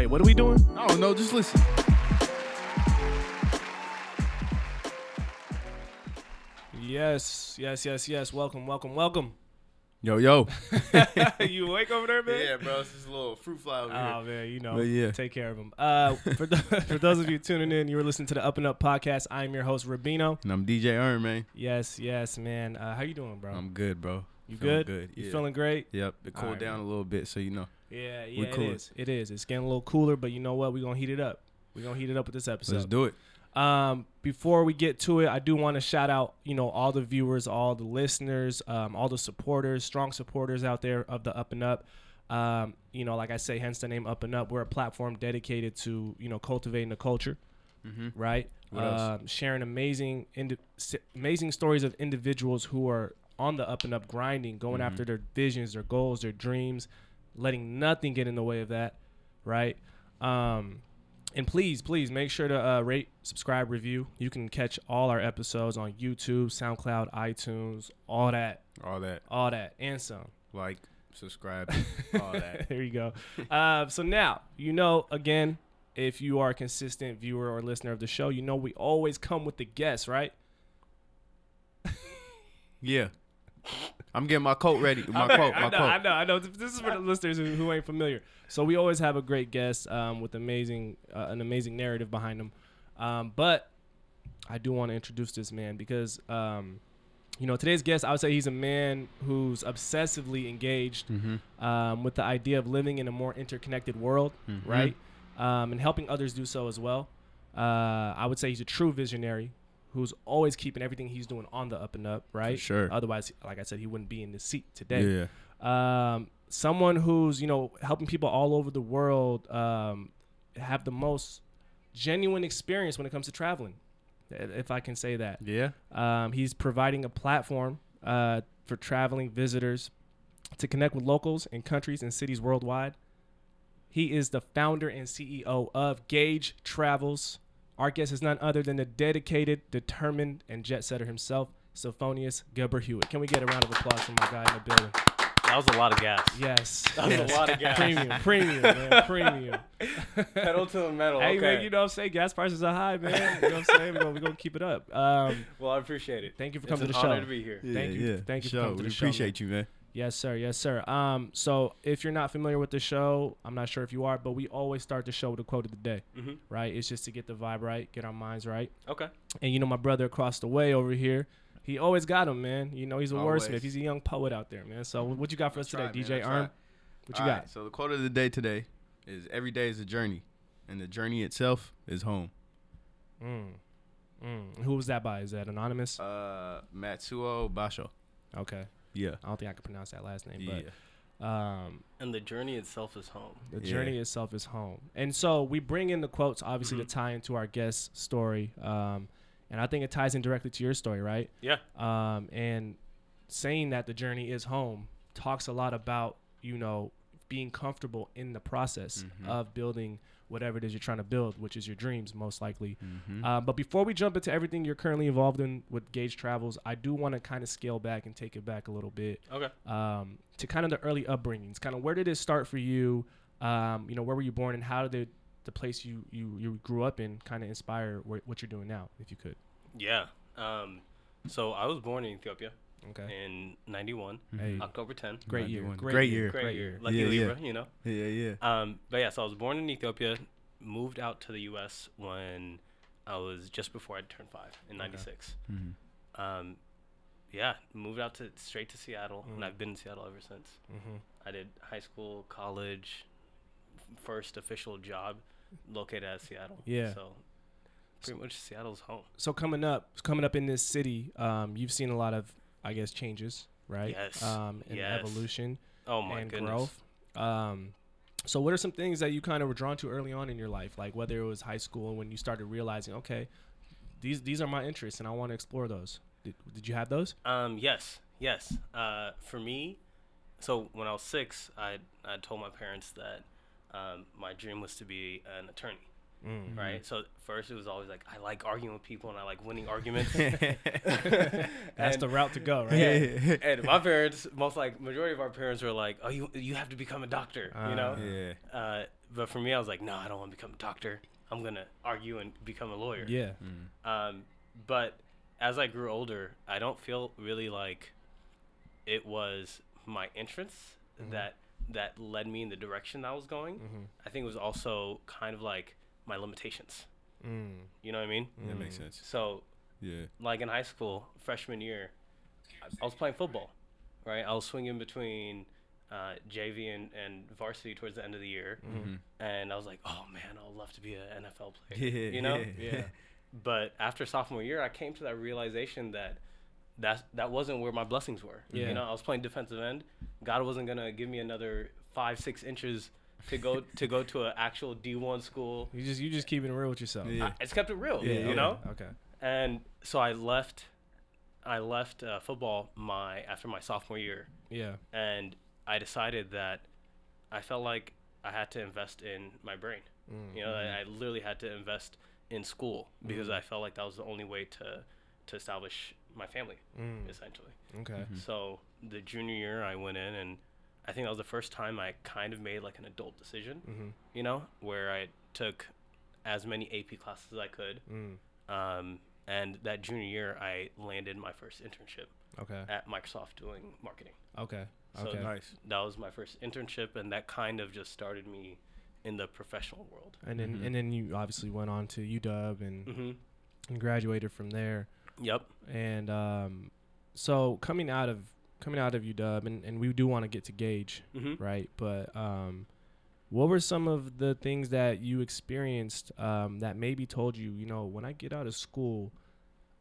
Wait, what are we doing? I don't know, just listen. Yes, yes, yes, yes. Welcome, welcome, welcome. Yo, yo. you awake over there, man? yeah, bro, it's just a little fruit fly over Oh man, you know, But yeah. take care of them. Uh, for th- for those of you tuning in, you were listening to the Up and Up podcast. I'm your host Rabino. And I'm DJ Erm, man. Yes, yes, man. Uh, how you doing, bro? I'm good, bro. you Feeling good? Good. You yeah. feeling great? Yep. It cooled Alright, down man. a little bit, so you know. Yeah, yeah, it is. It is. It's getting a little cooler, but you know what? We're gonna heat it up. We're gonna heat it up with this episode. Let's do it. Um, before we get to it, I do want to shout out, you know, all the viewers, all the listeners, um, all the supporters, strong supporters out there of the Up and Up. Um, you know, like I say, hence the name Up and Up. We're a platform dedicated to, you know, cultivating the culture, right? Mm-hmm. Else? Um, sharing amazing, indi- amazing stories of individuals who are on the Up and Up, grinding, going Mm-hmm. after their visions, their goals, their dreams, letting nothing get in the way of that, right? Um, and please, please make sure to uh, rate, subscribe, review. You can catch all our episodes on YouTube, SoundCloud, iTunes, all that, All that. all that, and some. Like, subscribe, all that. there you go. Uh, so now, you know, again, if you are a consistent viewer or listener of the show, you know we always come with the guests, right? Yeah. I'm getting my coat ready. My Okay, coat. I know, coat. I know, I know. This is for the listeners who, who ain't familiar. So we always have a great guest um, with amazing, uh, an amazing narrative behind them. Um, but I do want to introduce this man because, um, you know, today's guest, I would say he's a man who's obsessively engaged Mm-hmm. um, with the idea of living in a more interconnected world, Mhm. right? Um, and helping others do so as well. Uh, I would say he's a true visionary who's always keeping everything he's doing on the up and up, right? sure. Otherwise, like I said, he wouldn't be in this seat today Yeah. um, someone who's you know helping people all over the world um, have the most genuine experience when it comes to traveling if i can say that Yeah. um, he's providing a platform uh, for traveling visitors to connect with locals in countries and cities worldwide he is the founder and ceo of Gage Travels our guest is none other than the dedicated determined and jet setter himself Sophonius Gilbert Hewitt. Can we get a round of applause for my guy in the building? That was a lot of gas. Yes. That was yes. a lot of gas. Premium, premium, man, premium. Pedal to the metal. Hey, okay. man, you know what I'm saying? Gas prices are high, man. You know what I'm saying? We're gonna, keep it up. Um, well, I appreciate it. thank you for It's coming an to the honor show. to be here. Thank you- thank you for coming to we the show, man. appreciate you, man. Yes, sir. Yes, sir. Um, so if you're not familiar with the show, I'm not sure if you are, but we always start the show with a quote of the day, Mhm. right? It's just to get the vibe right, get our minds right. Okay. And you know, my brother across the way over here, he always got him, man. You know, he's a Always. wordsmith. He's a young poet out there, man. So what you got for us today, right. DJ Arm? right. What you All got? right, so the quote of the day today is every day is a journey, and the journey itself is home. Mm. Mm. Who was that by? Is that anonymous? Uh, Matsuo Basho. Okay. Yeah. I don't think I can pronounce that last name, Yeah. but um, And the journey itself is home. the Yeah. journey itself is home. And so we bring in the quotes, obviously, Mm-hmm. to tie into our guest story. Um, and I think it ties in directly to your story, right? Yeah. Um, and saying that the journey is home talks a lot about, you know, being comfortable in the process Mhm. of building whatever it is you're trying to build, which is your dreams, most likely. Mhm. Uh, but before we jump into everything you're currently involved in with Gage Travels, I do want to kind of scale back and take it back a little bit Okay. um, to kind of the early upbringings. Kind of where did it start for you? Um, you know, where were you born, and how did the place you you, you grew up in kind of inspire wh- what you're doing now, if you could? Yeah. Um, so I was born in Ethiopia Okay. in '91, Hey, October 10th. great year. Great, Great year. year. Great, Great year. year. Lucky Yeah, yeah. Libra, you know. Yeah, yeah. Um, but yeah, so I was born in Ethiopia, moved out to the U.S. when I was just before I turned five in '96. Mhm. Um, yeah, moved out to straight to Seattle, Mm. and I've been in Seattle ever since. hmm I did high school, college, f- first official job located at Seattle. Yeah. So pretty much Seattle's home. So coming up, coming up in this city, um, you've seen a lot of, I guess, changes, right? Yes. Um, and Yes. evolution Oh my and goodness. growth. Um, so what are some things that you kind of were drawn to early on in your life, like whether it was high school when you started realizing, okay, these these are my interests and I want to explore those. Did, did you have those? Um, yes, yes. Uh, for me, so when I was six, I I told my parents that um, my dream was to be an attorney. Mm. Right. So first it was always like I like arguing with people and I like winning arguments. That's And- the route to go, right? Yeah. and my parents, most like majority of our parents were like, "Oh, you you have to become a doctor," you know. Ah. yeah. Uh, but for me, I was like, "No, I don't want to become a doctor. I'm gonna argue and become a lawyer." Yeah. Um, but as I grew older, I don't feel really like it was my interests Mm-hmm. that that led me in the direction that I was going. Mhm. I think it was also kind of like my limitations. Mm. You know what I mean? That makes sense. So Yeah. like in high school, freshman year, I was playing football, right? I was swinging between uh, JV and, and varsity towards the end of the year, Mm-hmm. and I was like, oh man, I'd love to be an NFL player, Yeah. you know? Yeah. But after sophomore year, I came to that realization that that that wasn't where my blessings were. Yeah. You know, I was playing defensive end. God wasn't gonna give me another five, six inches to go to go to an actual D one school. You just you just keeping it real with yourself. Yeah. I, I just kept it real, Yeah, you yeah. know. Okay. And so I left. I left uh, football my after my sophomore year, Yeah. and I decided that I felt like I had to invest in my brain. Mm. You know, I, I literally had to invest in school because Mm-hmm. I felt like that was the only way to to establish my family, Mm. essentially. Okay. So the junior year, I went in, and I think that was the first time I kind of made like an adult decision. Mm-hmm. You know, where I took as many AP classes as I could. Mm. Um, and that junior year, I landed my first internship Okay. at Microsoft doing marketing. Okay. So Okay. Nice. that was my first internship, and that kind of just started me in the professional world. And then Mhm. and then you obviously went on to UW and, hmm and graduated from there. Yep. And um, so coming out of coming out of UW, and, and we do want to get to Gage, hmm right? But um, what were some of the things that you experienced um, that maybe told you, you know, when I get out of school,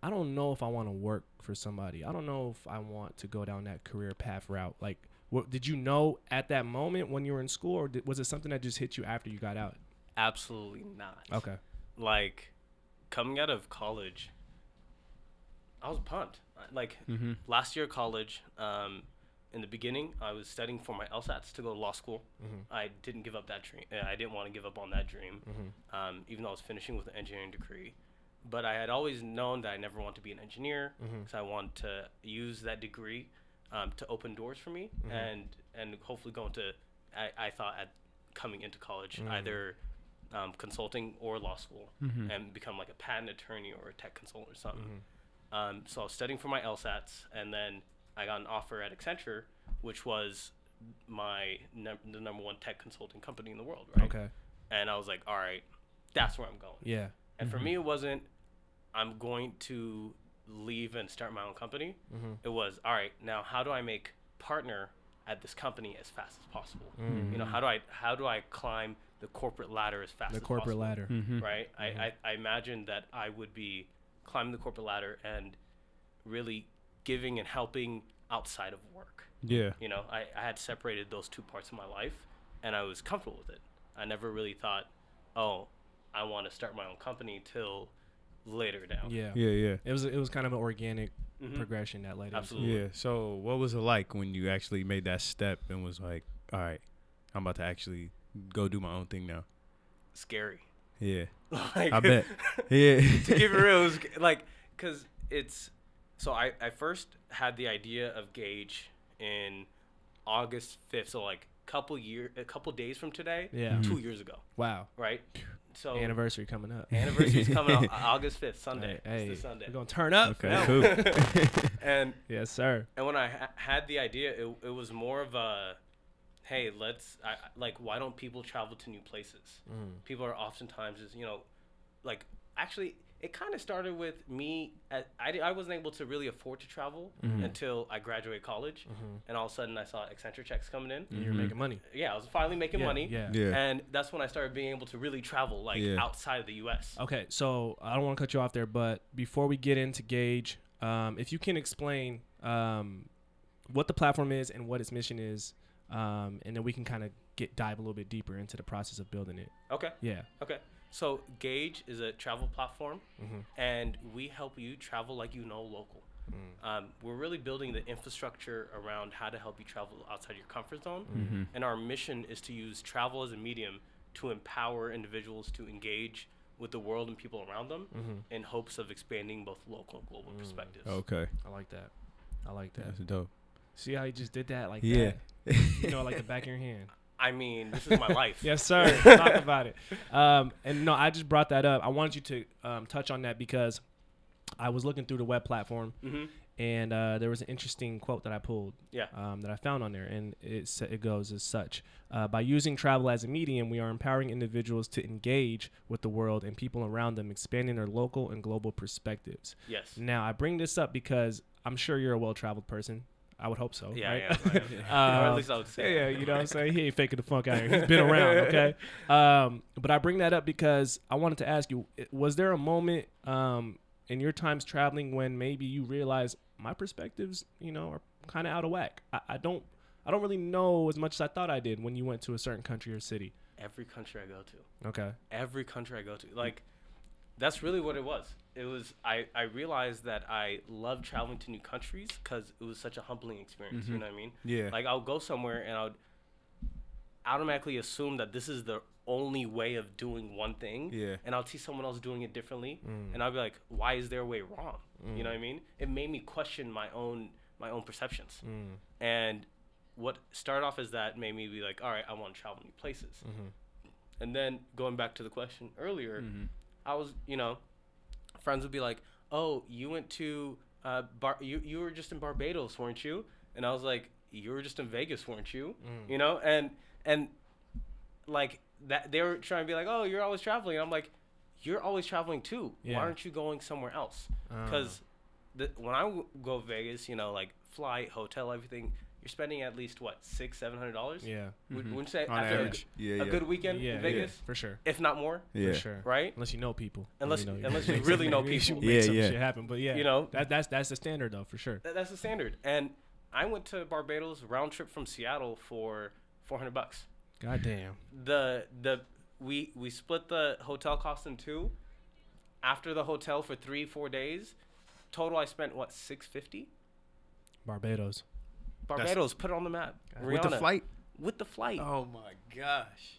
I don't know if I want to work for somebody. I don't know if I want to go down that career path route. Like, what did you know at that moment when you were in school, or did, was it something that just hit you after you got out? Absolutely not. Okay. Like coming out of college, I was pumped. I- Like Mm-hmm. last year of college, um, in the beginning, I was studying for my LSATs to go to law school. Mhm. I didn't give up that dream. uh, I didn't want to give up on that dream, Mhm. um, even though I was finishing with an engineering degree. But I had always known that I never want to be an engineer, because I want to use that degree um, to open doors for me Mhm. and and hopefully go into. I, I thought at coming into college Mhm. either um, consulting or law school Mhm. and become like a patent attorney or a tech consultant or something. Mhm. Um, so I was studying for my LSATs, and then I got an offer at Accenture, which was my num- the number one tech consulting company in the world, right? Okay. And I was like, all right, that's where I'm going. Yeah. And for me, it wasn't I'm going to leave and start my own company. Mm-hmm. It was all right. Now, how do I make partner at this company as fast as possible? Mm. You know, how do I how do I climb the corporate ladder as fast The as corporate possible? ladder. Mm-hmm. right? I, I, I imagined that I would be climbing the corporate ladder and really giving and helping outside of work. Yeah. You know, I, I had separated those two parts of my life and I was comfortable with it. I never really thought, oh, I want to start my own company till later down. Yeah. Yeah. Yeah. It was it was kind of an organic Mhm. progression that led into. Absolutely. Yeah. So, what was it like when you actually made that step and was like, "All right, I'm about to actually go do my own thing now"? Scary. Yeah. like, I bet. Yeah. to keep it real, it was like, cause it's so I I first had the idea of Gage in August fifth, so like couple year a couple days from today, Yeah. Mm-hmm. two years ago, Wow. right? So Anniversary coming up. anniversary's coming out uh, August fifth, Sunday. Hey, hey Sunday. we're gonna turn up. Okay. Cool. And yes, sir. and when I ha- had the idea, it it was more of a, hey, let's I, I- like why don't people travel to new places? Mm. people are oftentimes is you know like actually it kind of started with me at, I, I wasn't able to really afford to travel Mm-hmm. until i graduated college and all of a sudden i saw accenture checks coming in And you're making money. yeah i was finally making Yeah, money Yeah. Yeah. and that's when i started being able to really travel like Yeah. outside of the us Okay, so I don't want to cut you off there, but before we get into Gage, um, if you can explain um, what the platform is and what its mission is, um, and then we can kind of get dive a little bit deeper into the process of building it. Okay. Yeah. Okay. So Gage is a travel platform, Mm-hmm. and we help you travel like you know local. Mm. Um, we're really building the infrastructure around how to help you travel outside your comfort zone, Mm-hmm. and our mission is to use travel as a medium to empower individuals to engage with the world and people around them Mm-hmm. in hopes of expanding both local and Mm. global perspectives. Okay, I like that. I like that. that's dope. See how he just did that like Yeah. that? You know, like the back of your hand. I mean, this is my life. Yes, sir. Talk about it. Um, and no, I just brought that up. I wanted you to um, touch on that because I was looking through the web platform hmm and uh, there was an interesting quote that I pulled Yeah. um, that I found on there, and it it goes as such: uh, By using travel as a medium, we are empowering individuals to engage with the world and people around them, expanding their local and global perspectives. Yes. Now, I bring this up because I'm sure you're a well-traveled person. I would hope so. Yeah, right? yeah, right. or at least I would say. yeah, you know what I'm saying? He ain't faking the funk out here. He's been around, okay? Um, but I bring that up because I wanted to ask you, was there a moment um, in your times traveling when maybe you realized my perspectives, you know, are kind of out of whack? I, I don't I don't really know as much as I thought I did when you went to a certain country or city. Every country I go to. Okay. every country I go to. Like, that's really what it was. It was I, I realized that I love traveling to new countries because it was such a humbling experience. You mm-hmm. know what I mean? Yeah. Like I'll go somewhere and I'll automatically assume that this is the only way of doing one thing. Yeah. And I'll see someone else doing it differently, mm. and I'll be like, why is their way wrong? You know mm. what I mean? It made me question my own my own perceptions. Mm. And what started off as that made me be like, all right, I want to travel new places. Mm-hmm. And then going back to the question earlier, mm-hmm. I was, you know, friends would be like, "Oh, you went to uh, Bar- you you were just in Barbados, weren't you?" And I was like, "You were just in Vegas, weren't you?" You know, and and like that they were trying to be like, "Oh, you're always traveling." And I'm like, "You're always traveling too. Yeah. Why aren't you going somewhere else?" Because the when I w- go Vegas, you know, like flight, hotel, everything, you're spending at least what six, seven hundred dollars. Yeah. Would, mm-hmm. wouldn't you say On after a average. g- Yeah, a, yeah. good weekend Yeah, in Vegas, for sure. if not more? Yeah. For sure. Right? Unless you know people. Unless- you know, unless you really some- know you should people. make Yeah, some yeah. shit happen. But yeah, You know? that that's that's the standard though, for sure. Th- that's the standard. And I went to Barbados round trip from Seattle for 400 bucks. God damn. The the we we split the hotel cost in two. After the hotel for three four days, total I spent what 650. Barbados. Barbados put it on the map. With the flight? With the flight. Oh my gosh.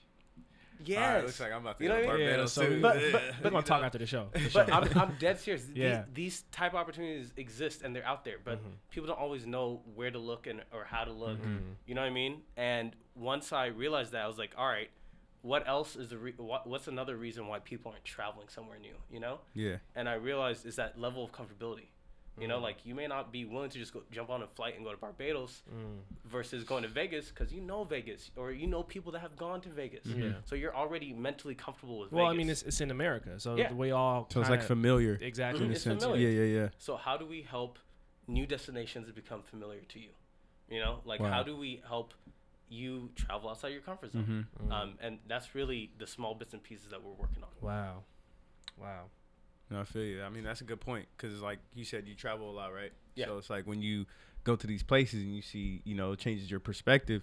yes. Alright, looks like I'm about to You go to what I mean? Barbados Yeah, so- too. But- but- We're gonna talk after the show. for but sure. I'm, I'm dead serious. Yeah. These, these type of opportunities exist and they're out there, but mm-hmm. people don't always know where to look and or how to look. Mm-hmm. You know what I mean? And once I realized that, I was like, all right, what else is the re- what, what's another reason why people aren't traveling somewhere new? You know? yeah. And I realized is that level of comfortability. You know, like you may not be willing to just go jump on a flight and go to Barbados versus going to Vegas because you know Vegas or you know people that have gone to Vegas. Yeah. So you're already mentally comfortable with Well, Vegas. I mean, it's, it's in America, so Yeah. we all. So it's like familiar Exactly. in a sense. familiar. Yeah, yeah, yeah. So how do we help new destinations become familiar to you? You know, like Wow. how do we help you travel outside your comfort zone? Mm-hmm. Um, and that's really the small bits and pieces that we're working on. Wow. Wow. No, I feel you. I mean, that's a good point because, like you said, you travel a lot, right? Yeah. So it's like when you go to these places and you see, you know, it changes your perspective.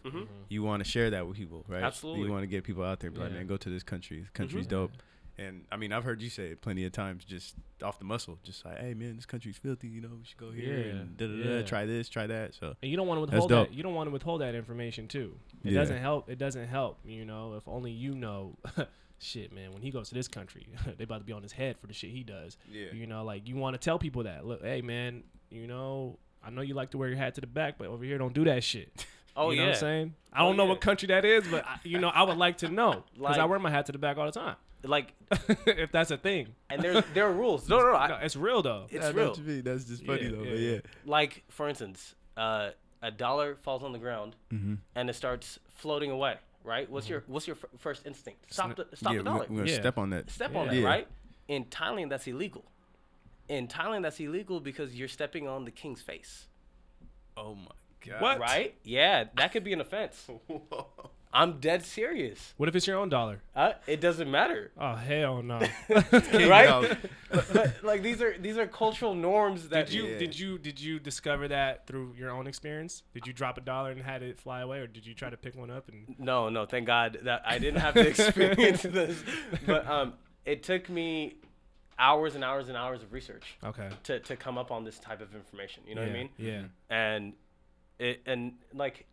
You want to share that with people, right? Mm-hmm. Absolutely. You want to get people out there, and be like, Yeah. man, go to this country. This country's Mhm. dope. And I mean, I've heard you say it plenty of times, just off the muscle, just like, hey, man, this country's filthy. You know, we should go here Yeah, and da da yeah. da. Try this, try that. So And you don't want to That's withhold dope. that. You don't want to withhold that information too. It Yeah. doesn't help. It doesn't help. You know, if only you know. shit, man. When he goes to this country, they about to be on his head for the shit he does. Yeah. You know, like you want to tell people that. Look, hey, man. You know, I know you like to wear your hat to the back, but over here, don't do that shit. Oh you know yeah, what I'm saying? I Oh, don't know yeah. what country that is, but I, you know, I would like to know because I wear my hat to the back all the time. like, if that's a thing, and there's there are rules. No, no, no. I, no, it's real though. it's I know real. mean. That's just funny Yeah, though. yeah, but yeah. yeah. Like for instance, uh, a dollar falls on the ground Mm-hmm. and it starts floating away. Right? What's mm-hmm. your what's your f- first instinct? Stop the stop yeah, the dollar. We're, we're gonna Yeah. step on that. step on that, Yeah. right? In Thailand, that's illegal. In Thailand, that's illegal because you're stepping on the king's face. Oh my god. What? Right? Yeah, that could be an offense. I'm dead serious. What if it's your own dollar? Uh, it doesn't matter, Oh hell no! right? but, but, like these are these are cultural norms that did you Yeah. did you did you discover that through your own experience? Did you drop a dollar and had it fly away, or did you try to pick one up and? No, no, thank God that I didn't have to experience this. But um, it took me hours and hours and hours of research Okay. to, to come up on this type of information. You know yeah, what I mean? Yeah. And it and like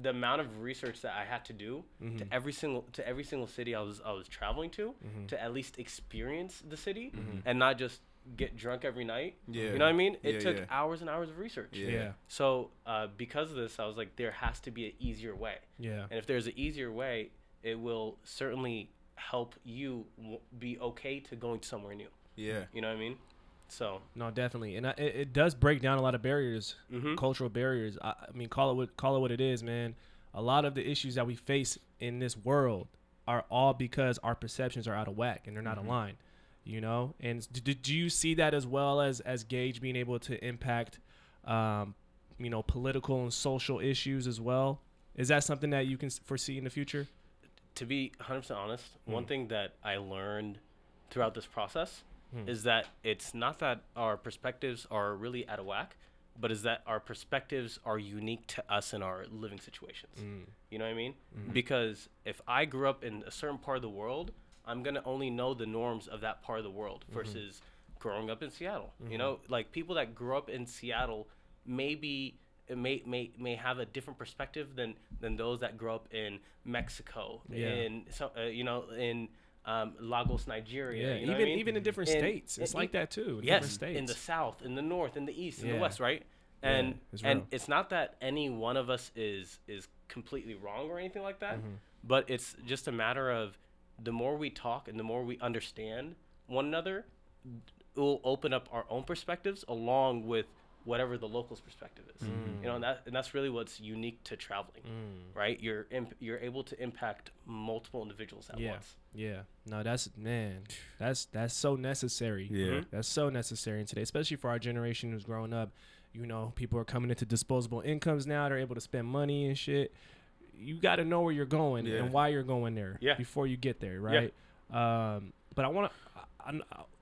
the amount of research that I had to do Mm-hmm. to every single to every single city I was I was traveling to Mm-hmm. to at least experience the city and not just get drunk every night. Yeah. You know what I mean? It Yeah, took yeah. hours and hours of research. Yeah. Yeah. So uh, because of this, I was like, there has to be an easier way. Yeah. And if there's an easier way, it will certainly help you w- be okay to going somewhere new. Yeah. You know what I mean? So No, definitely, and I, it, it does break down a lot of barriers, Mhm. cultural barriers. I, I mean, call it what call it what it is, man. A lot of the issues that we face in this world are all because our perceptions are out of whack and they're not aligned. You know, and did you see that as well as as Gage being able to impact, um, you know, political and social issues as well? Is that something that you can foresee in the future? to be 100% honest, Hmm. one thing that I learned throughout this process Hmm. is that it's not that our perspectives are really out of whack, but is that our perspectives are unique to us in our living situations. Hmm. You know what I mean? Because if I grew up in a certain part of the world, I'm going to only know the norms of that part of the world versus growing up in Seattle. You know, like people that grew up in Seattle maybe may, may may have a different perspective than than those that grew up in Mexico, Yeah. in so, uh, you know, in um, Lagos, Nigeria. Yeah, you know what I even mean? even in different In- states, it's in- like that too. In yes, different states. in the south, in the north, in the east, in Yeah. the west, right? Yeah, And it's and it's not that any one of us is is completely wrong or anything like that, Mm-hmm. but it's just a matter of the more we talk and the more we understand one another, it will open up our own perspectives along with whatever the local's perspective is. You know, and that and that's really what's unique to traveling, Mm. right? You're imp- you're able to impact multiple individuals at yeah, once. yeah. No, that's man, that's that's so necessary. Yeah. that's so necessary in today, especially for our generation who's growing up. You know, people are coming into disposable incomes now. They're able to spend money and shit. You got to know where you're going Yeah. and why you're going there Yeah. before you get there, right? Um, but I want to.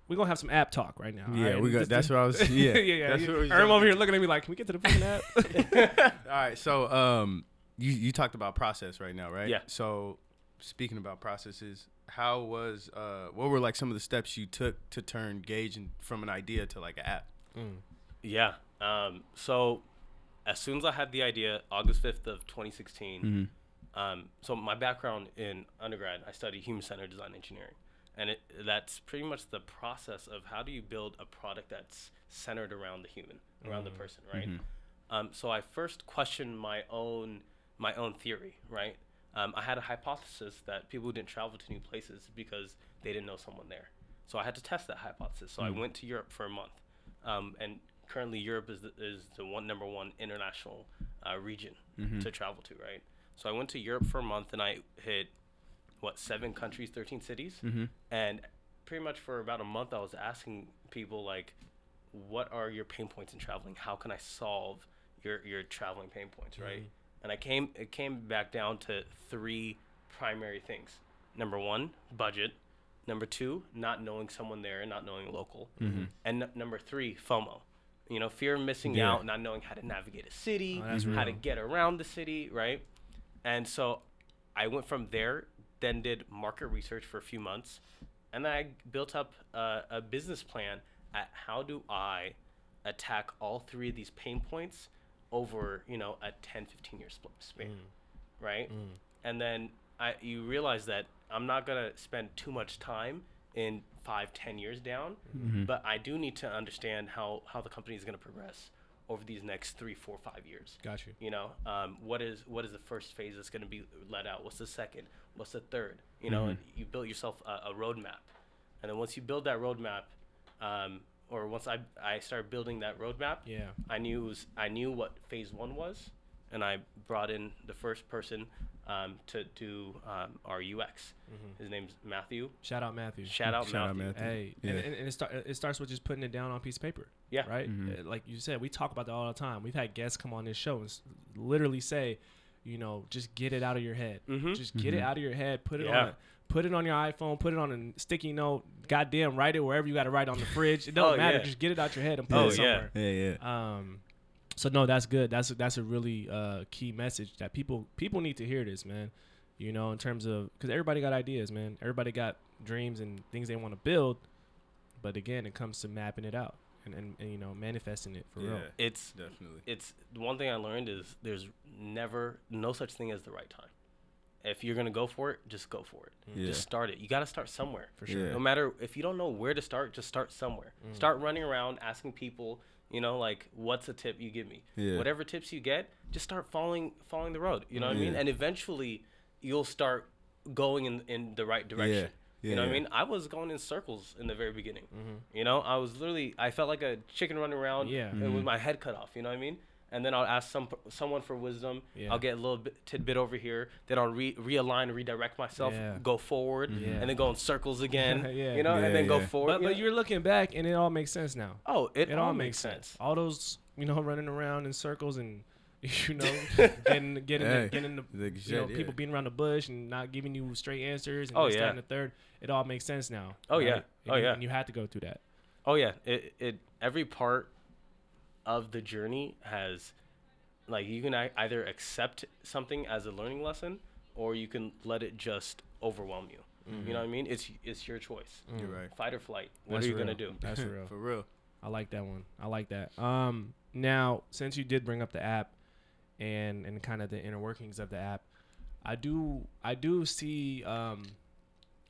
We're gonna have some app talk right now. Yeah, alright? we got- Just- that's what I was- yeah, yeah, yeah. that's yeah. what we was Erm over here looking at me like, can we get to the fucking app? All right. So, um, you you talked about process right now, right? Yeah. So, speaking about processes, how was uh, what were like some of the steps you took to turn Gage in, from an idea to like an app? Yeah. Um, so as soon as I had the idea, August 5th of 2016, um, so my background in undergrad, I studied human-centered design engineering. And it, that's pretty much the process of how do you build a product that's centered around the human, around the person, right? Um, so I first questioned my own my own theory, right? Um, I had a hypothesis that people didn't travel to new places because they didn't know someone there. So I had to test that hypothesis. So I went to Europe for a month, um, and currently Europe is the, is the one number one international uh, region to travel to, right? So I went to Europe for a month, and I hit what seven countries, thirteen cities, mm-hmm. and pretty much for about a month I was asking people like, what are your pain points in traveling? How can I solve your your traveling pain points, right? Mm-hmm. And I came it came back down to three primary things. Number one, budget. Number two, not knowing someone there, and not knowing local. Mm-hmm. And n- number three, FOMO. You know, fear of missing Yeah. out, not knowing how to navigate a city, Oh, how to get around the city, right? And so I went from there, then did market research for a few months, and then I built up a, a business plan at how do I attack all three of these pain points over, you know, a 10, 15 year sp- span, mm. right? Mm. And then I, you realize that I'm not going to spend too much time in five, 10 years down, mm-hmm. but I do need to understand how, how the company is going to progress over these next three, four, five years. Got you. You know, um, what is what is the first phase that's going to be let out? What's the second? What's the third? You know, and you build yourself a, a roadmap, and then once you build that roadmap, um, or once I I started building that roadmap, Yeah. I knew it was, I knew what phase one was, and I brought in the first person um, to do um, our UX. His name's Matthew. Shout out Matthew. Shout out Shout out Matthew. Matthew. Hey, Yeah. and, and, and it, start, it starts with just putting it down on a piece of paper. Yeah. Right? Uh, Like you said, we talk about that all the time. We've had guests come on this show and literally say, you know, just get it out of your head. Mhm. Just get it out of your head. Put it Yeah. on. A, put it on your iPhone. Put it on a sticky note. Goddamn, write it wherever you got to write on the fridge. It don't Oh, matter. yeah. Just get it out your head and put Oh, it yeah. somewhere. Yeah, yeah. Um, so no, that's good. That's that's a really uh, key message that people people need to hear this, man. You know, in terms of because everybody got ideas, man. Everybody got dreams and things they want to build, but again, it comes to mapping it out and, and, and you know manifesting it for yeah, real. It's definitely. it's the one thing I learned is there's never no such thing as the right time. If you're gonna go for it, just go for it. Yeah. Just start it. You gotta start somewhere. For sure. Yeah. No matter if you don't know where to start, just start somewhere. Start running around asking people. You know, like what's a tip you give me? Yeah. Whatever tips you get, just start following following the road. You know what I mean? And eventually, you'll start going in in the right direction. You know what I mean? I was going in circles in the very beginning. You know, I was literally I felt like a chicken running around Yeah. uh, with my head cut off. You know what I mean? And then I'll ask some someone for wisdom. Yeah. I'll get a little bit, tidbit over here. Then I'll re- realign, redirect myself, Yeah. go forward, Yeah. and then go in circles again. Yeah. You know, Yeah, and then go forward. But, you but you're looking back and it all makes sense now. oh, it, It all makes sense. All those you know running around in circles and you know getting getting Hey, the, getting the the you know shit, people being around the bush and not giving you straight answers and Oh, this, that, yeah. and the third. It all makes sense now. Oh, yeah. And Oh, you- yeah. And you had to go through that. Oh yeah, it it every part of the journey has like you can either accept something as a learning lesson or you can let it just overwhelm you. You know what I mean? It's it's your choice. You're right. Fight or flight. What That's are you gonna do? That's real. For real. I like that one. I like that. Um, now since you did bring up the app and and kind of the inner workings of the app, I do I do see um,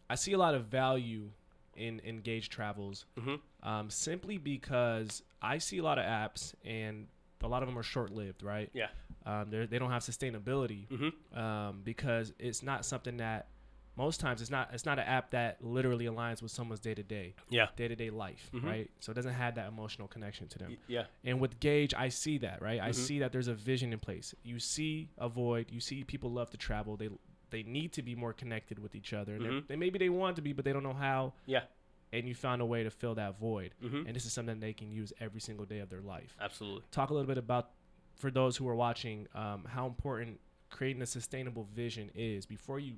I see a lot of value in engaged travels. Mhm. Um, simply because I see a lot of apps and a lot of them are short lived, right? Yeah. Um, they don't have sustainability Mhm. um, because it's not something that most times it's not it's not an app that literally aligns with someone's day to day Yeah. day to day life, Mhm. right? So it doesn't have that emotional connection to them. Y- Yeah. And with Gage, I see that, right? I Mhm. see that there's a vision in place. You see a void. You see people love to travel. They they need to be more connected with each other. and they maybe they want to be, but they don't know how. Yeah. And you found a way to fill that void. Mhm. And this is something they can use every single day of their life. Absolutely. Talk a little bit about, for those who are watching, um, how important creating a sustainable vision is before you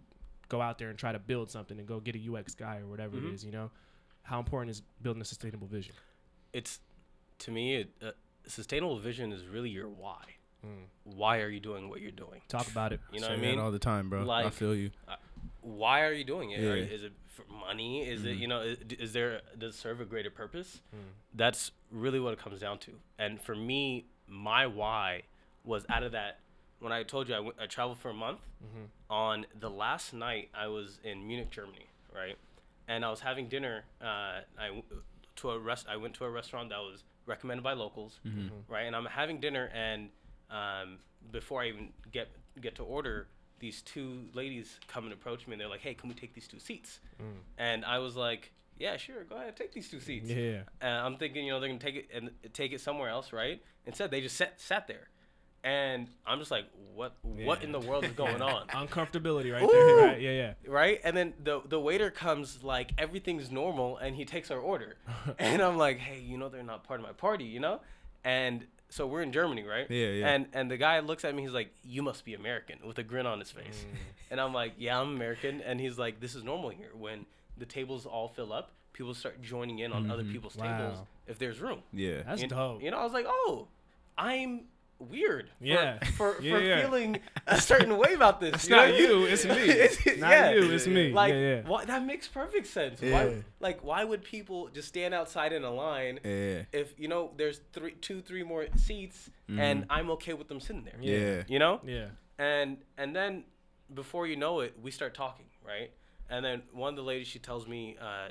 go out there and try to build something and go get a UX guy or whatever Mhm. it is. You know, how important is building a sustainable vision? It's to me, it, uh, sustainable vision is really your why. Mm. Why are you doing what you're doing? Talk about it. You know Say what I mean? all the time, bro. I feel you. Why are you doing it? Are- is it for money? Is it you know? Is, is there does it serve a greater purpose? Mm. That's really what it comes down to. And for me, my why was out of that. When I told you I went- I traveled for a month, Mm-hmm. on the last night I was in Munich, Germany, right? And I was having dinner. Uh, I w- to a rest. I went to a restaurant that was recommended by locals, right? And I'm having dinner, and um, before I even get get to order, these two ladies come and approach me, and they're like, "Hey, can we take these two seats?" Mm. And I was like, "Yeah, sure, go ahead, take these two seats." Yeah. And I'm thinking, you know, they're gonna take it and take it somewhere else, right? Instead, they just sat sat there, and I'm just like, "What? What Yeah. in the world is going on?" Uncomfortability right Ooh. there. Right? Yeah, yeah. right? And then the the waiter comes like everything's normal, and he takes our order, and I'm like, hey, you know they're not part of my party, you know? And so we're in Germany, right? Yeah, yeah. And and the guy looks at me, he's like, you must be American, with a grin on his face, Mm. and I'm like, yeah, I'm American, and he's like, this is normal here when the tables all fill up. People start joining in on other people's tables if there's room. Yeah. That's you, dope. You know, I was like, oh, I'm weird. For, Yeah. For, Yeah, for yeah. feeling a certain way about this. It's you not what I mean? you, it's me. It's- Not yeah. you, it's me. Like, yeah, yeah. why, that makes perfect sense. Yeah. Why, like, why would people just stand outside in a line Yeah. if you know there's three, two, three more seats, and I'm okay with them sitting there? Yeah. You know, Yeah. and and then before you know it, we start talking, right? And then one of the ladies, she tells me uh,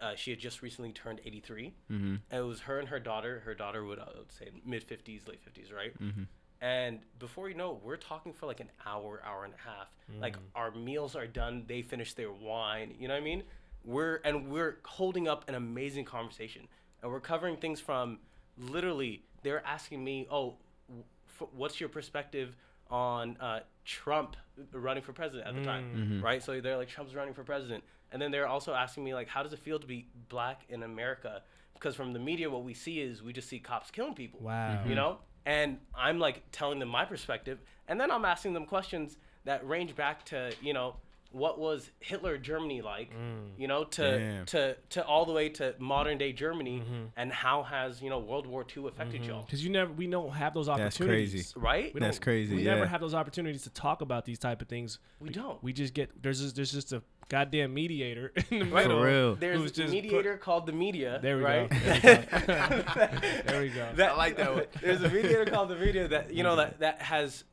uh, she had just recently turned 83, Mm-hmm. and it was her and her daughter. Her daughter would, I would say, mid 50s, late 50s, right? Mm-hmm. And before you know, it, we're talking for like an hour, hour and a half. Like Mm. our meals are done, they finish their wine. You know what I mean? We're and we're holding up an amazing conversation, and we're covering things from literally. They're asking me, "Oh, w- f- what's your perspective on uh, Trump running for president at the time?" Right? So they're like, "Trump's running for president," and then they're also asking me like, "How does it feel to be black in America?" Because from the media, what we see is we just see cops killing people Wow. Mm-hmm. you know and I'm like telling them my perspective, and then I'm asking them questions that range back to you know what was Hitler Germany like, mm. you know, to Damn. to to all the way to modern day Germany, mm-hmm. and how has you know World War II affected mm-hmm. y'all, Because you never, we don't have those opportunities, That's crazy. right? We That's crazy, We yeah. never have those opportunities to talk about these type of things. We don't. We just get there's just, there's just a goddamn mediator in the Right. middle. For real. There's a just put- mediator called the media. There we right? go. There we go. there we go. that, I like that one. There's a mediator called the media that you know that that has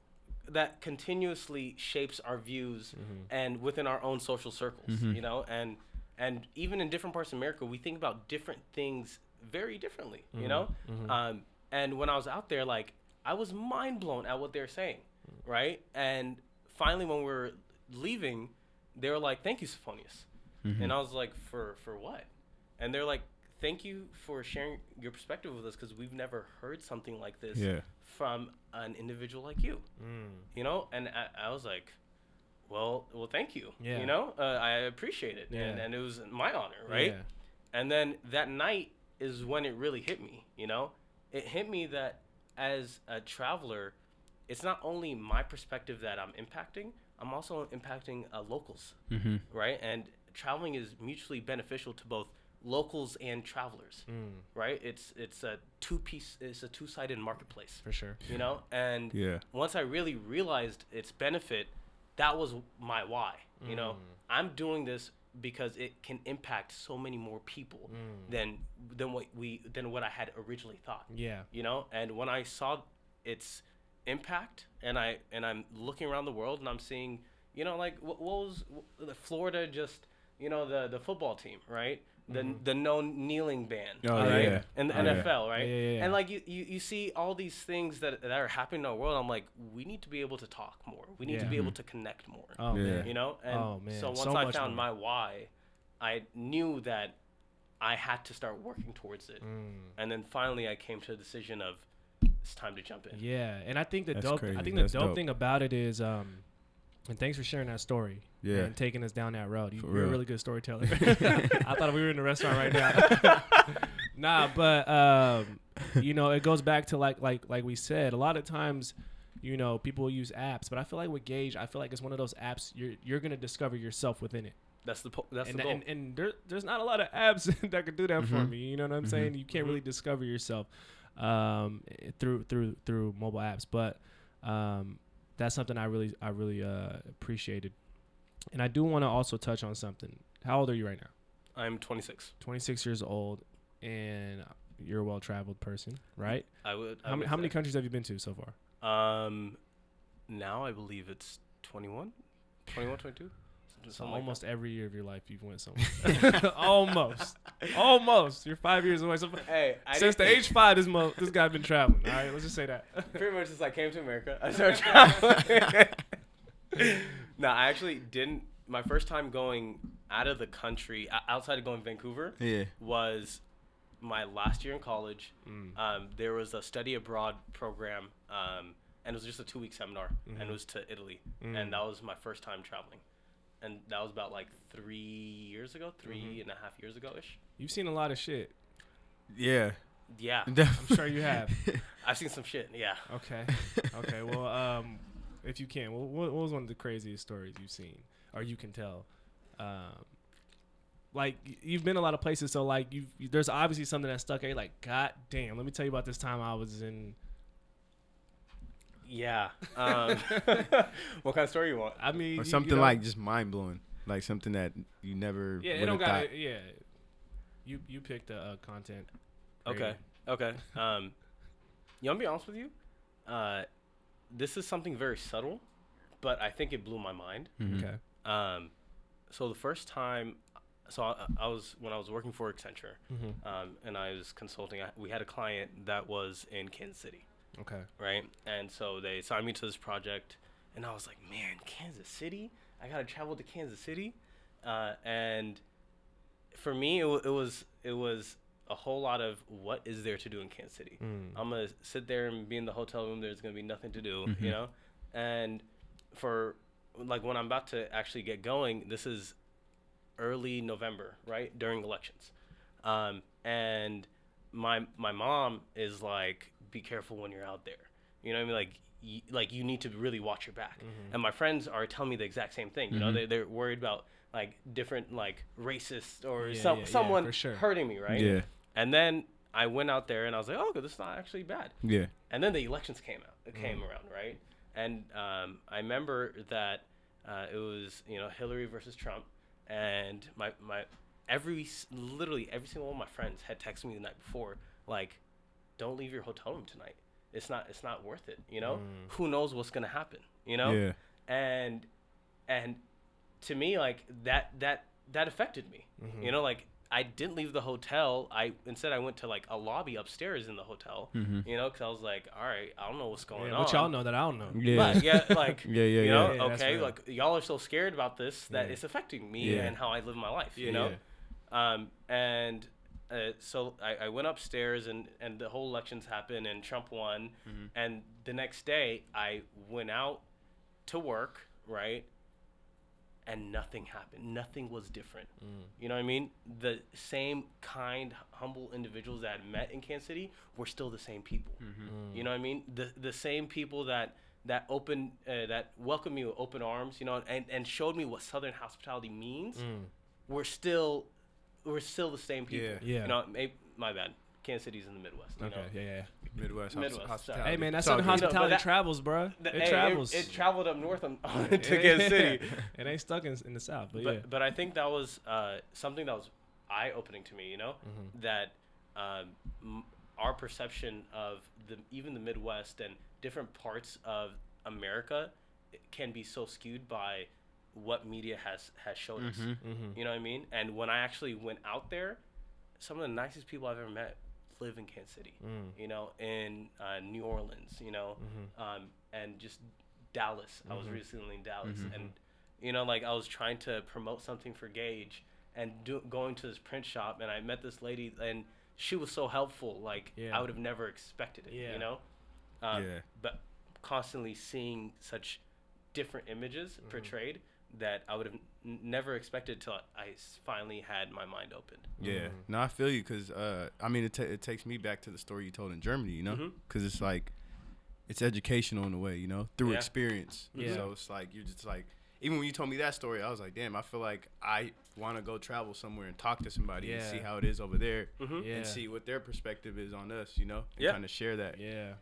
that continuously shapes our views mm-hmm. and within our own social circles, mm-hmm. you know, and and even in different parts of America, we think about different things very differently, you know. Mm-hmm. Um, and when I was out there, like I was mind blown at what they're saying, mm. right? And finally, when we were leaving, they were like, "Thank you, Soffonias," and I was like, "For for what?" And they're like, "Thank you for sharing your perspective with us because we've never heard something like this Yeah. from an individual like you." Mm. You know, and I, I was like, "Well, well, thank you. Yeah. You know, uh, I appreciate it, and, and it was my honor, right?" Yeah. And then that night is when it really hit me, you know? It hit me that as a traveler, it's not only my perspective that I'm impacting, I'm also impacting uh, locals, Mm-hmm. right? And traveling is mutually beneficial to both locals and travelers, Mm. right? It's it's a two piece, it's a two sided marketplace, For sure. you know? And Yeah. once I really realized its benefit, that was my why. You know, Mm. I'm doing this because it can impact so many more people Mm. than than what we than what I had originally thought. Yeah. You know, and when I saw its impact, and I and I'm looking around the world and I'm seeing, you know, like what, what was the Florida just, you know, the the football team, right? The the no kneeling ban, Oh, right? yeah. And the Oh, yeah. NFL, right? Yeah, yeah, yeah. And like you, you, you see all these things that, that are happening in our world. I'm like, we need to be able to talk more. We need to be able to connect more. Oh Yeah. man. You know? And Oh, man. so once So I found more. my why, I knew that I had to start working towards it. Mm. And then finally I came to the decision of it's time to jump in. Yeah, and I think the That's dope. crazy. I think That's the dope, dope. thing about it is, um, and thanks for sharing that story. Yeah. and taking us down that road. You, you're a really good storyteller. I thought we were in a restaurant right now. nah, but um, you know, it goes back to like like like we said. A lot of times, you know, people use apps, but I feel like with Gage, I feel like it's one of those apps you're you're gonna discover yourself within it. That's the po- that's and the goal. and, and there, there's not a lot of apps that could do that for Mhm. me. You know what I'm saying? You can't really discover yourself um, through through through mobile apps, but um, that's something I really I really uh, appreciated. And I do want to also touch on something. How old are you right now? I'm 26. 26 years old, and you're a well traveled person, right? I would. I How, many how many countries have you been to so far? Um, now I believe it's 21, 21, 22. Something, So something like almost every year of your life you've went somewhere. almost, almost. You're five years away. So. Hey, I Since the didn't- age five, this mo- this guy's been traveling. All right, let's just say that. pretty much since I came to America, I started traveling. no, I actually didn't. My first time going out of the country, outside of going to Vancouver, Yeah. was my last year in college. Mm. Um, there was a study abroad program, um, and it was just a two week seminar, and it was to Italy, and that was my first time traveling. And that was about like three years ago, three and a half years ago ish. You've seen a lot of shit. Yeah. Yeah, I'm sure you have. I've seen some shit. Yeah. Okay. Okay. Well, um, if you can, what, what was one of the craziest stories you've seen, or you can tell? Um, like you've been a lot of places, so like you, there's obviously something that stuck. out. You're like, God damn! Let me tell you about this time I was in. Yeah. Um, what kind of story you want? I mean, you- or you something know, like just mind blowing, like something that you never. Yeah, it would've don't got thought. Yeah, you you picked the uh, content. Okay. Okay. Um, you want to be honest with you? Uh, this is something very subtle, but I think it blew my mind. Mhm. Okay. Um, so the first time, so I, I was when I was working for Accenture, Mm-hmm. um, and I was consulting. I, we had a client that was in Kansas City, Okay. right? And so they signed me to this project, and I was like, man, Kansas City! I gotta travel to Kansas City, uh, and for me, it, wa- it was it was a whole lot of what is there to do in Kansas City. Mm. I'm gonna sit there and be in the hotel room. There's gonna be nothing to do, Mhm. you know. And for like when I'm about to actually get going, this is early November, right during elections, um, and my my mom is like be careful when you're out there. You know what I mean? Like, y- like you need to really watch your back. Mm-hmm. And my friends are telling me the exact same thing. You know, they they're worried about like different like racist or Yeah, some yeah, yeah, someone for sure. hurting me, right? Yeah. And then I went out there and I was like, oh, this is not actually bad. Yeah. And then the elections came out, came around, right? And um, I remember that uh, it was you know Hillary versus Trump, and my my every literally every single one of my friends had texted me the night before like, don't leave your hotel room tonight. It's not it's not worth it. You know, who knows what's gonna happen? You know, Yeah. and and to me like that that that affected me Mm-hmm. you know like i didn't leave the hotel i instead i went to like a lobby upstairs in the hotel you know because i was like all right i don't know what's going Mm-hmm. Yeah, on what y'all know that I don't know. Yeah. But, yeah like Yeah, yeah, you know yeah. Yeah, okay real. like y'all are so scared about this that Yeah. it's affecting me Yeah. and how i live my life Yeah, you know um and uh, so I, I went upstairs and, and the whole elections happened and Trump won. Mm-hmm. And the next day I went out to work, right? And nothing happened. Nothing was different. Mm. You know what I mean? The same kind, humble individuals that I met in Kansas City were still the same people. Mm. You know what I mean? The the same people that that open uh, that welcomed me with open arms, you know, and, and showed me what Southern hospitality means. We're still we're still the same people. Yeah. Yeah. You know, may, my bad. Kansas City's in the Midwest. You Okay, know? yeah, yeah. Midwest, Midwest, sorry. hospitality. Hey man, that's It's all Southern. You know, hospitality that- travels, bro. The- It hey, travels. It, traveled up north on, to Kansas City. it ain't stuck in, in the south, but, but yeah. but I think that was uh, something that was eye opening to me. You know, Mm-hmm. that um, m- our perception of the even the Midwest and different parts of America can be so skewed by what media has has showed us. Mm-hmm. You know what I mean? And when I actually went out there, some of the nicest people I've ever met live in Kansas City. Mm. You know, in uh, New Orleans. You know, Mm-hmm. um, and just Dallas. I was recently in Dallas, and you know, like I was trying to promote something for Gage, and do, going to this print shop, and I met this lady, and she was so helpful. Like Yeah. I would have never expected it. Yeah. You know, um, Yeah. but constantly seeing such different images Mm-hmm. portrayed that I would have n- never expected till I finally had my mind opened. Yeah, no, I feel you because uh, I mean, it, ta it takes me back to the story you told in Germany, you know, because it's like it's educational in a way, you know, through Yeah. experience. Yeah. So it's like you're just like, even when you told me that story, I was like, damn, I feel like I want to go travel somewhere and talk to somebody and see how it is over there Mhm. Yeah. and see what their perspective is on us, you know, and Yeah. kind of share that. yeah.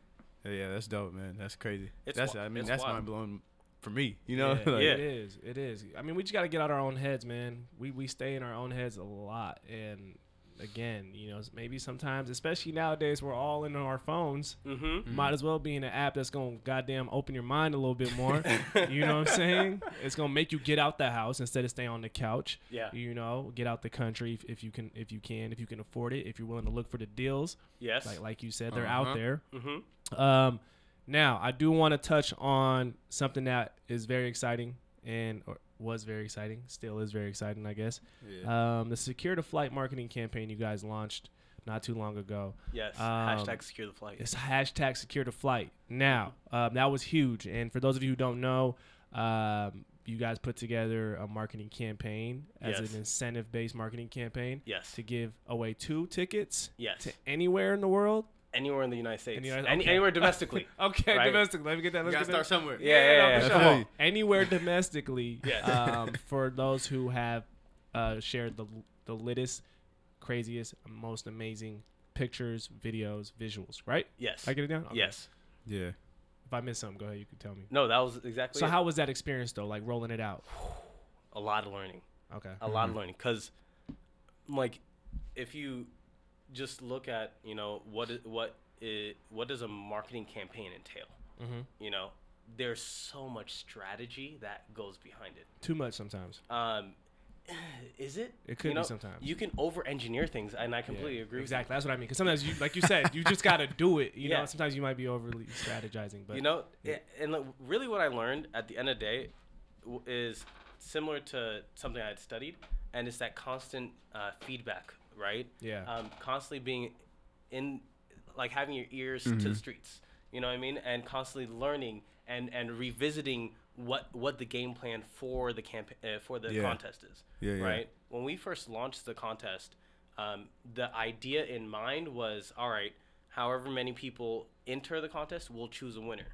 Yeah. yeah, that's dope, man. That's crazy. It's that's wi- I mean, that's wild. mind blowing for me, you know. Yeah, Like, Yeah. it is. It is. I mean, we just got to get out our own heads, man. We we stay in our own heads a lot, and again, you know, maybe sometimes, especially nowadays, we're all in our phones. Mm-hmm. Might as well be in an app that's gonna goddamn open your mind a little bit more. you know what I'm saying? It's gonna make you get out the house instead of stay on the couch. Yeah. You know, get out the country if, if you can, if you can, if you can afford it, if you're willing to look for the deals. Yes. Like like you said, they're Uh-huh. out there. mm-hmm. Um, now I do want to touch on something that is very exciting and or was very exciting, still is very exciting, I guess. Yeah. Um, the Secure the Flight marketing campaign you guys launched not too long ago. Yes. Um, Hashtag secure the flight. It's hashtag Secure the Flight. Now um, that was huge, and for those of you who don't know, um, you guys put together a marketing campaign as Yes. an incentive-based marketing campaign Yes. to give away two tickets Yes. to anywhere in the world. Anywhere in the United States. the United- Any, okay. anywhere domestically. Okay, Right. domestic. Let me get that. Let's gotta get that. start somewhere. Yeah, yeah, no, yeah, for I sure. Anywhere domestically. Yes. Um, for those who have uh, shared the the latest, craziest, most amazing pictures, videos, visuals. Right? yes. I get it down. Okay. Yes. Yeah. If I missed something, go ahead. You can tell me. No, that was exactly So it. how was that experience though? Like rolling it out. a lot of learning. Okay. a lot of learning because like if you just look at you know what i- what i- what does a marketing campaign entail Mm-hmm. you know there's so much strategy that goes behind it Too much sometimes. um is it It could you be sometimes. you can over engineer things and i completely Yeah, agree Exactly. That's what I mean. Because sometimes you, like you said, you just gotta do it. You know. Sometimes you might be overly strategizing, but you know yeah, and like, really what i learned at the end of the day is similar to something i had studied and it's that constant uh, feedback right Yeah. um, constantly being in like having your ears to the streets you know what i mean and constantly learning and and revisiting what what the game plan for the camp uh, for the Yeah. contest is Yeah, yeah. right when we first launched the contest um, the idea in mind was all right however many people enter the contest, we'll choose a winner.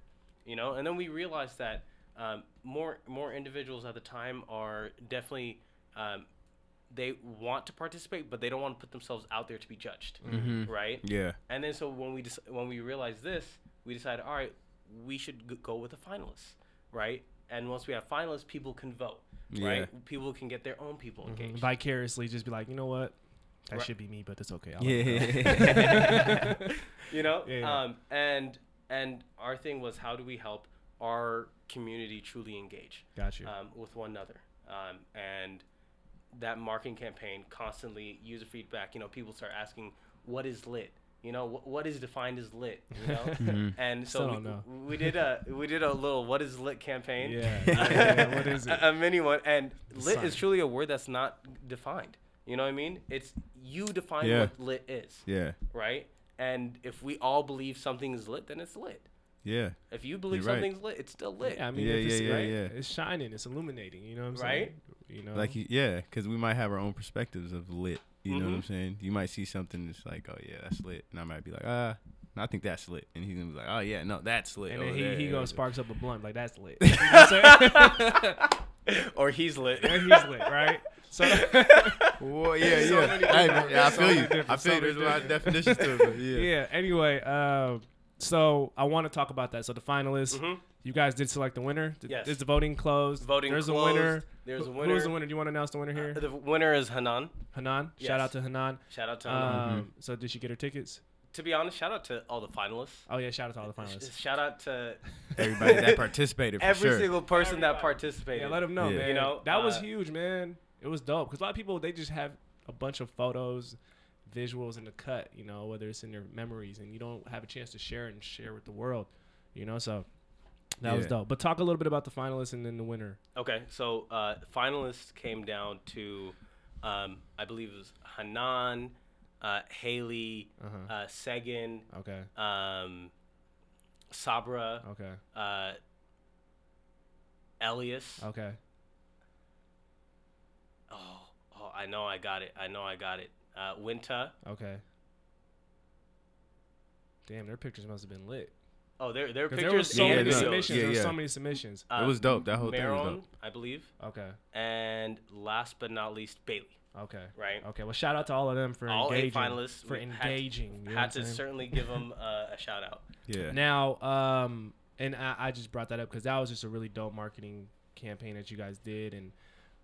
You know, and then we realized that um, more more individuals at the time are definitely um, they want to participate, but they don't want to put themselves out there to be judged, right? Yeah. And then so when we dec- when we realized this, we decided, all right, we should g- go with the finalists, right? And once we have finalists, people can vote, right? People can get their own people engaged. Vicariously, just be like, you know what, that Right. should be me, but it's okay. I'll let it. Yeah. you know Yeah, yeah. um and and our thing was how do we help our community truly engage Got you. um, with one another um, and that marketing campaign constantly user feedback you know people start asking what is lit you know what, what is defined as lit you know mm-hmm. and so we, we did a we did a little what is lit campaign Yeah, yeah, yeah, what is it? a, a mini one and lit Sign. is truly a word that's not defined you know what i mean it's you define Yeah. what lit is yeah. right? And if we all believe something is lit, then it's lit. Yeah. If you believe You're right. something's lit, it's still lit. Yeah, I mean, Yeah, if it's, yeah, yeah, right, yeah. it's shining, it's illuminating. You know what I'm saying? Right? saying? You know, Like yeah, because we might have our own perspectives of lit. You know what I'm Mhm. saying? You might see something that's like, oh yeah, that's lit, and I might be like, ah, I think that's lit, and he's gonna be like, oh yeah, no, that's lit. and over then he there, he yeah, goes sparks up a blunt like that's lit. You know what I'm saying? or he's lit. and he's lit, right? So Well, yeah, So yeah. many Hey, yeah, I so feel many you. I feel so you. There's a lot of definitions to it. Yeah. yeah. Anyway, um, so I want to talk about that. So the finalists, Mhm. You guys did select the winner. Did- Yes. Is the voting closed? Voting There's closed. a winner. There's a winner. Who's the winner? Do you want to announce the winner here? The winner is Hanan. Hanan. Yes. Shout out to Hanan. Shout out to Hanan. Um, So did she get her tickets? to be honest, shout out to all the finalists. Oh yeah, shout out to all the finalists. Shout out to Everybody that participated for every sure. single person that participated. Yeah, let them know, Yeah. man. You know, that was uh, huge, man. It was dope because a lot of people they just have a bunch of photos, visuals in the cut. You know, whether it's in their memories, and you don't have a chance to share and share with the world. You know, so that was dope. But talk a little bit about the finalists and then the winner. Okay, so uh, finalists came down to, um, I believe it was Hanan, uh, Haley, Uh-huh. uh, Segan, Okay. um, Sabra, Okay. uh, Elias. Okay. Oh, oh, I know I got it. I know I got it. Uh, Winta. Okay. Damn, their pictures must have been lit. Oh, their their 'Cause pictures there was so and many yeah, videos. submissions. yeah, there was so many submissions. Uh, It was dope. That whole thing was Maron, dope. I believe, Okay. and last but not least, Bailey. Okay. Right. Okay. Well, shout out to all of them for All eight engaging. finalists for we had to- engaging. you know Had to certainly give them uh, a shout out. Yeah. Now, um, and I, I just brought that up because that was just a really dope marketing campaign that you guys did, and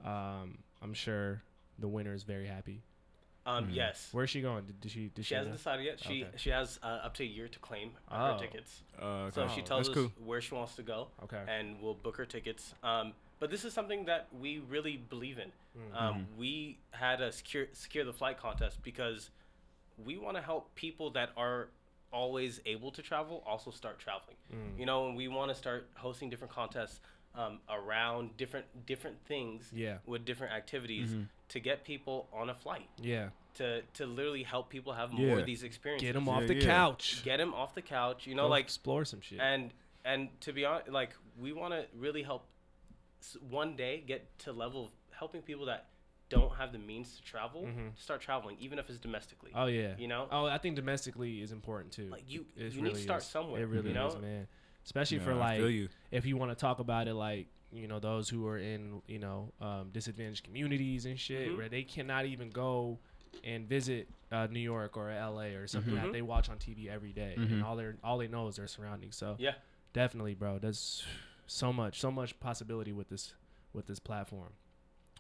um, I'm sure the winner is very happy. Um, Yes. Where's she going? Did, did she? Did She hasn't know? decided yet. She Okay. she has uh, up to a year to claim Oh. her tickets. Uh, So okay. she tells us cool. where she wants to go, Okay. and we'll book her tickets. Um, but this is something that we really believe in. Mm-hmm. Um, we had a secure secure the flight contest because we want to help people that are always able to travel also start traveling. Mm. You know, and we want to start hosting different contests um, around different different things Yeah. with different activities to get people on a flight Yeah. to to literally help people have more Yeah. of these experiences Get them Yeah, off the yeah. couch. get them off the couch you know Go like explore some shit. and and to be honest like we want to really help one day get to level of helping people that don't have the means to travel start traveling even if it's domestically Mm-hmm. oh yeah. you know? Oh, I think domestically is important too. Like, you- It you need to start is. somewhere, It really you know? is, man. Especially Yeah, for like you. if you want to talk about it like you know those who are in you know um, disadvantaged communities and shit Mhm. where they cannot even go and visit uh, New York or LA or something that Mhm. they watch on TV every day, and all they all they know is their surroundings. So yeah definitely, bro, there's so much so much possibility with this with this platform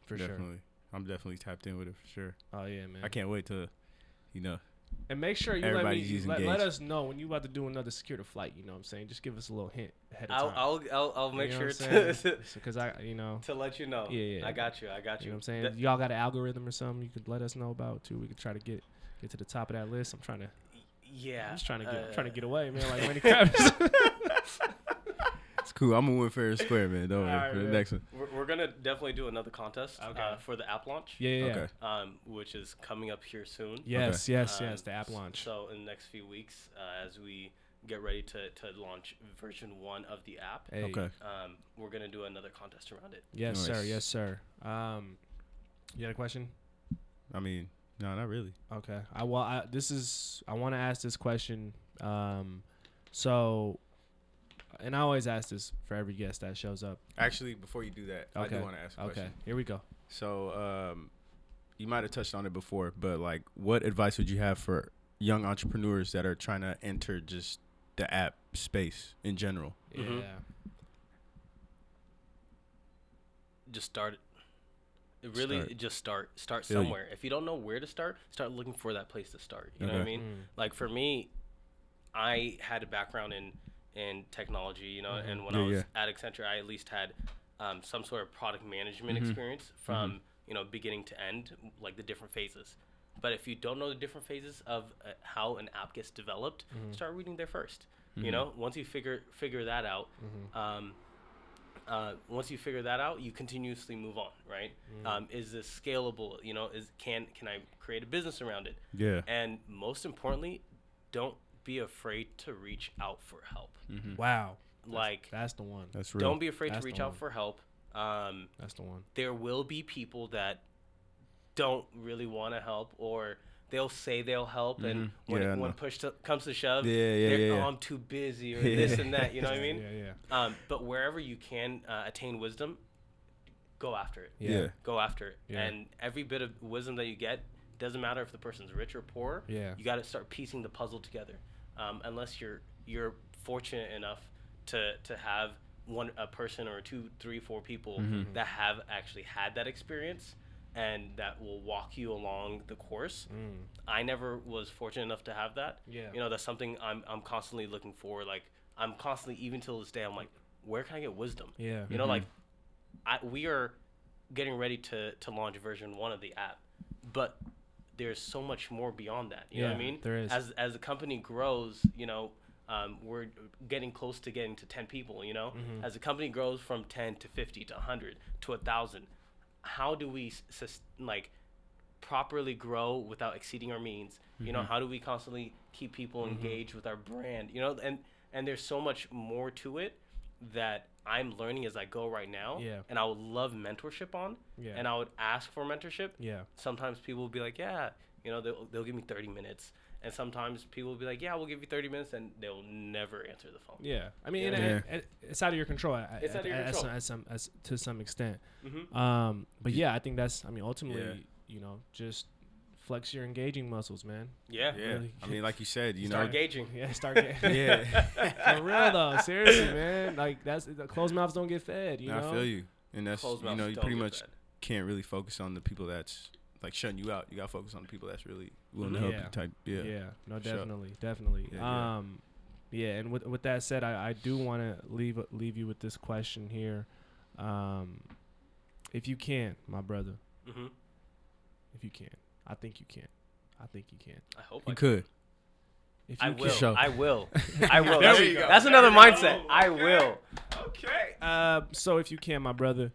for sure. definitely. I'm definitely tapped in with it for sure. Oh yeah, man. I can't wait to, you know, And make sure you let me using let, let us know when you about to do another secure the flight. You know what I'm saying? Just give us a little hint ahead of I'll, time. I'll i'll i'll make You know sure what I'm to saying? Because I, you know, to let you know Yeah, yeah. i got you i got you you, know what I'm saying. That- Y'all got an algorithm or something you could let us know about too. We could try to get get to the top of that list. I'm trying to, yeah I'm just trying to get, I'm uh, trying to get away, man. Like Lenny Kravitz. it's cool. I'm gonna win fair and square, man. Don't worry Alright, for the man. next one. we're, we're gonna definitely do another contest Okay. uh, for the app launch yeah, yeah, yeah. Okay. um, which is coming up here soon Yes, yes, Um, yes. The app launch. So in the next few weeks, uh, as we get ready to, to launch version one of the app, Hey. Okay. um, we're gonna do another contest around it. Yes, sir. Yes, sir. Um, you had a question? I mean, No, not really. Okay. I well, I, this is I want to ask this question. Um, so, and I always ask this for every guest that shows up. Actually, before you do that, I Okay. do want to ask a Okay. question. Here we go. So, um, you might have touched on it before, but like, what advice would you have for young entrepreneurs that are trying to enter just the app space in general? Mhm. Yeah. just start it. It really Start. just start start Feel you. somewhere. If you don't know where to start, start looking for that place to start. You know what I mean? Mm. Like for me, I had a background in in technology, you know, and when I was yeah. at Accenture, I at least had um, some sort of product management Mhm. experience from you know beginning to end, like the different phases. But if you don't know the different phases of uh, how an app gets developed, start reading there 1st You know, once you figure figure that out, um, uh, once you figure that out, you continuously move on, right? Um, is this scalable? You know, is can can I create a business around it? Yeah. And most importantly, don't be afraid to reach out for help. Wow. Like, That's the one. That's real. don't be afraid That's to reach out for help. Um, That's the one. there will be people that don't really want to help, or they'll say they'll help, and when, Yeah, when push to, comes to shove, Yeah, yeah, they're, yeah, "Oh. I'm too busy, or this and that. You know what I mean? Yeah, yeah. Um, but wherever you can uh, attain wisdom, go after it. Yeah. Yeah. Go after it. Yeah. And every bit of wisdom that you get doesn't matter if the person's rich or poor. Yeah. You got to start piecing the puzzle together. Um, unless you're you're fortunate enough to to have one a person or two, three, four people Mm-hmm. that have actually had that experience and that will walk you along the course. I never was fortunate enough to have that. Mm. Yeah. You know, that's something I'm I'm constantly looking for. Like I'm constantly even till this day I'm like, where can I get wisdom? Yeah. You know, like I we are getting ready to to launch version one of the app, but there's so much more beyond that. You know what I mean? there is. As as the company grows, you know, um, we're getting close to getting to 10 people. You know, Mm-hmm. as the company grows from 10 to 50 to 100 to a thousand, how do we sus- like properly grow without exceeding our means? You Mm-hmm. know, how do we constantly keep people engaged with our brand? You know, and and there's so much more to it that I'm learning as I go right now. Yeah. And I would love mentorship on. Yeah. And I would ask for mentorship. Yeah. Sometimes people will be like, yeah, you know, they'll, they'll give me 30 minutes. And sometimes people will be like, yeah, we'll give you 30 minutes. And they'll never answer the phone. Yeah, I mean, Yeah. and- Yeah. and- and it's out of your control. I- It's I- out of your as control. some- As some, as, to some extent. Mhm. Um, but yeah, I think that's. I mean, ultimately, Yeah. you know, just flex your engaging muscles, man. Yeah. Yeah. Really. I mean, like you said, you know Start know. engaging. Yeah, start getting. Yeah. For real though, seriously, man. Like that's the closed mouths don't get fed. You No, know. I feel you. And that's Closed you know you pretty much fed. can't really focus on the people that's like shutting you out. You gotta focus on the people that's really willing to help you. Type yeah. Yeah. No, Sure. definitely, definitely. Yeah, yeah. um, yeah. And with with that said, I, I do want to leave leave you with this question here. Um, if you can, my brother, hmm if you can, I think you can. I think you can. I hope You I could. If I you will. Show. I will. I will. There That's, we go. that's another mindset. I will. Okay. Uh, so if you can, my brother,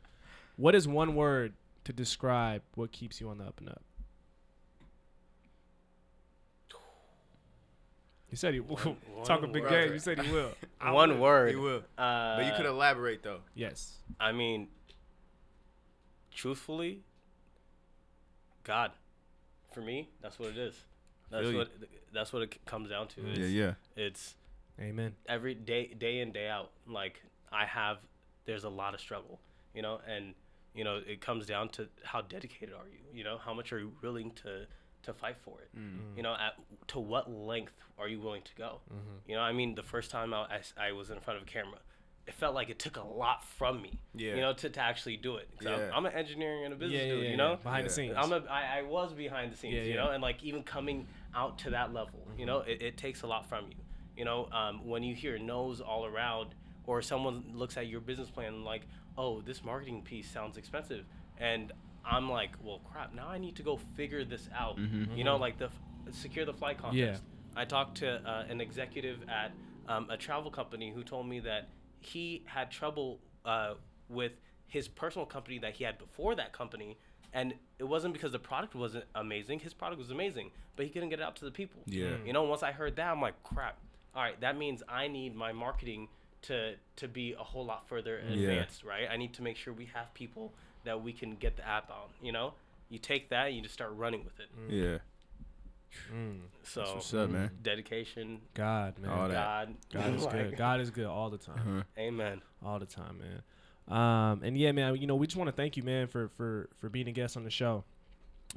what is one word to describe what keeps you on the up and up? You said he will. Talk a big word. game. You said he will. One word. He will. Uh, But you could elaborate though. Yes. I mean, truthfully, God. For me, that's what it is. That's Feel you. what that's what it c- comes down to. It's, Yeah, yeah. It's Amen. every day, day in, day out. Like I have, there's a lot of struggle, you know, and you know it comes down to how dedicated are you? You know, how much are you willing to to fight for it? Mm. You know, at to what length are you willing to go? You know, I mean, the first time I, I s- I was in front of a camera, it felt like it took a lot from me. Yeah. You know, to, to actually do it. 'Cause Yeah. I'm, I'm an engineering and a business Yeah, yeah, dude. yeah, you know, yeah. Behind the scenes. I'm a, I, I was behind the scenes, Yeah, you yeah. know, and like even coming out to that level, you know, Mm-hmm. it, it takes a lot from you. You know, um, when you hear no's all around, or someone looks at your business plan and like, oh, this marketing piece sounds expensive, and I'm like, well, crap, now I need to go figure this out. You know, like the f- secure the flight contest. Mm-hmm. Yeah. I talked to uh, an executive at um, a travel company who told me that he had trouble uh, with his personal company that he had before that company, and it wasn't because the product wasn't amazing. His product was amazing, but he couldn't get it out to the people. Yeah. You know, once I heard that, I'm like, crap. All right, that means I need my marketing to to be a whole lot further Yeah. advanced, right? I need to make sure we have people that we can get the app on. You know, you take that and you just start running with it. Yeah. Mm. So What's up, man? dedication, God, man. All that. God, God is good. God is good all the time. Uh-huh. Amen. all the time, man. Um, and yeah, man, you know, we just want to thank you, man, for for for being a guest on the show.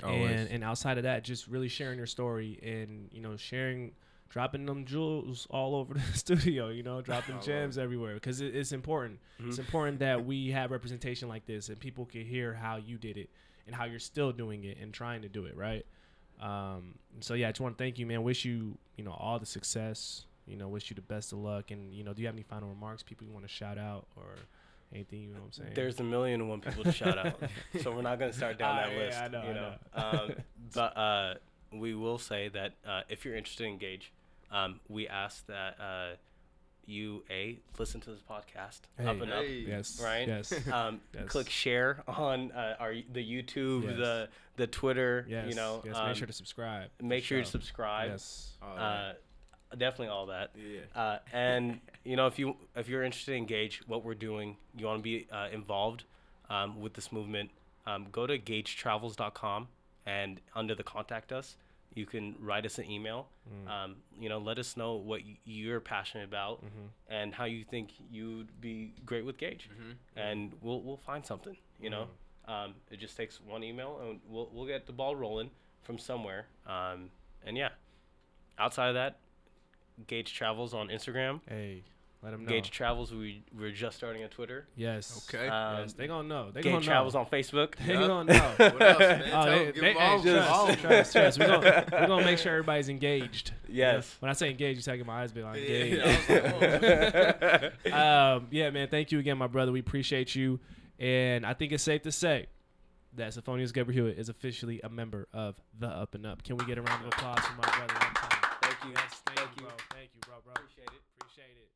Always. And and outside of that, just really sharing your story and you know sharing, dropping them jewels all over the studio. You know, dropping gems everywhere because it, it's important. It's important that we have representation like this and people can hear how you did it and how you're still doing it and trying to do it right. Um, so yeah, I just want to thank you, man. Wish you you know all the success. You know, wish you the best of luck. And you know, do you have any final remarks? People you want to shout out or anything? You know what I'm saying? There's a million and one people to shout out, so we're not gonna start down Ah, that yeah, list. I know, you I know. Um, but uh, we will say that uh, if you're interested in Gage, um, we ask that uh, you a listen to this podcast up Hey. and up. Hey. yes, Right? Yes, Um, Yes. Click share on uh, our the YouTube, Yes. the the Twitter. yes. You know, yes. um, make sure to subscribe. make sure you subscribe. Yes. All Uh, definitely all that. Yeah. Uh, and you know, if you if you're interested in Gage, what we're doing, you want to be uh, involved um, with this movement, um, go to gagetravels.com and under the contact us, you can write us an email. Um, you know, let us know what y- you're passionate about and how you think you'd be great with Gage, and we'll we'll find something. You know, um, it just takes one email, and we'll we'll get the ball rolling from somewhere. Um, and yeah, outside of that, Gage Travels on Instagram. Hey, let them know. Gage Travels, we we're just starting a Twitter. yes. Okay. Um, yes. They gonna know. They Gage gonna Travels know. on Facebook. They Yup. gonna know. what else, man? Oh, Tell they, them, give they, all, hey, give them trust, all. trust, trust. We're gonna, we're gonna make sure everybody's engaged. Yes. When I say engaged, you taking my eyes be like engaged. I was like, oh. um, yeah, man. Thank you again, my brother. We appreciate you, and I think it's safe to say that Soffonias Gebrehiwot is officially a member of the Up and Up. Can we get a round of applause for my brother? One time? Thank you. Yes, thank, Thank you, you. bro. Thank you, bro, bro. Appreciate it. Appreciate it.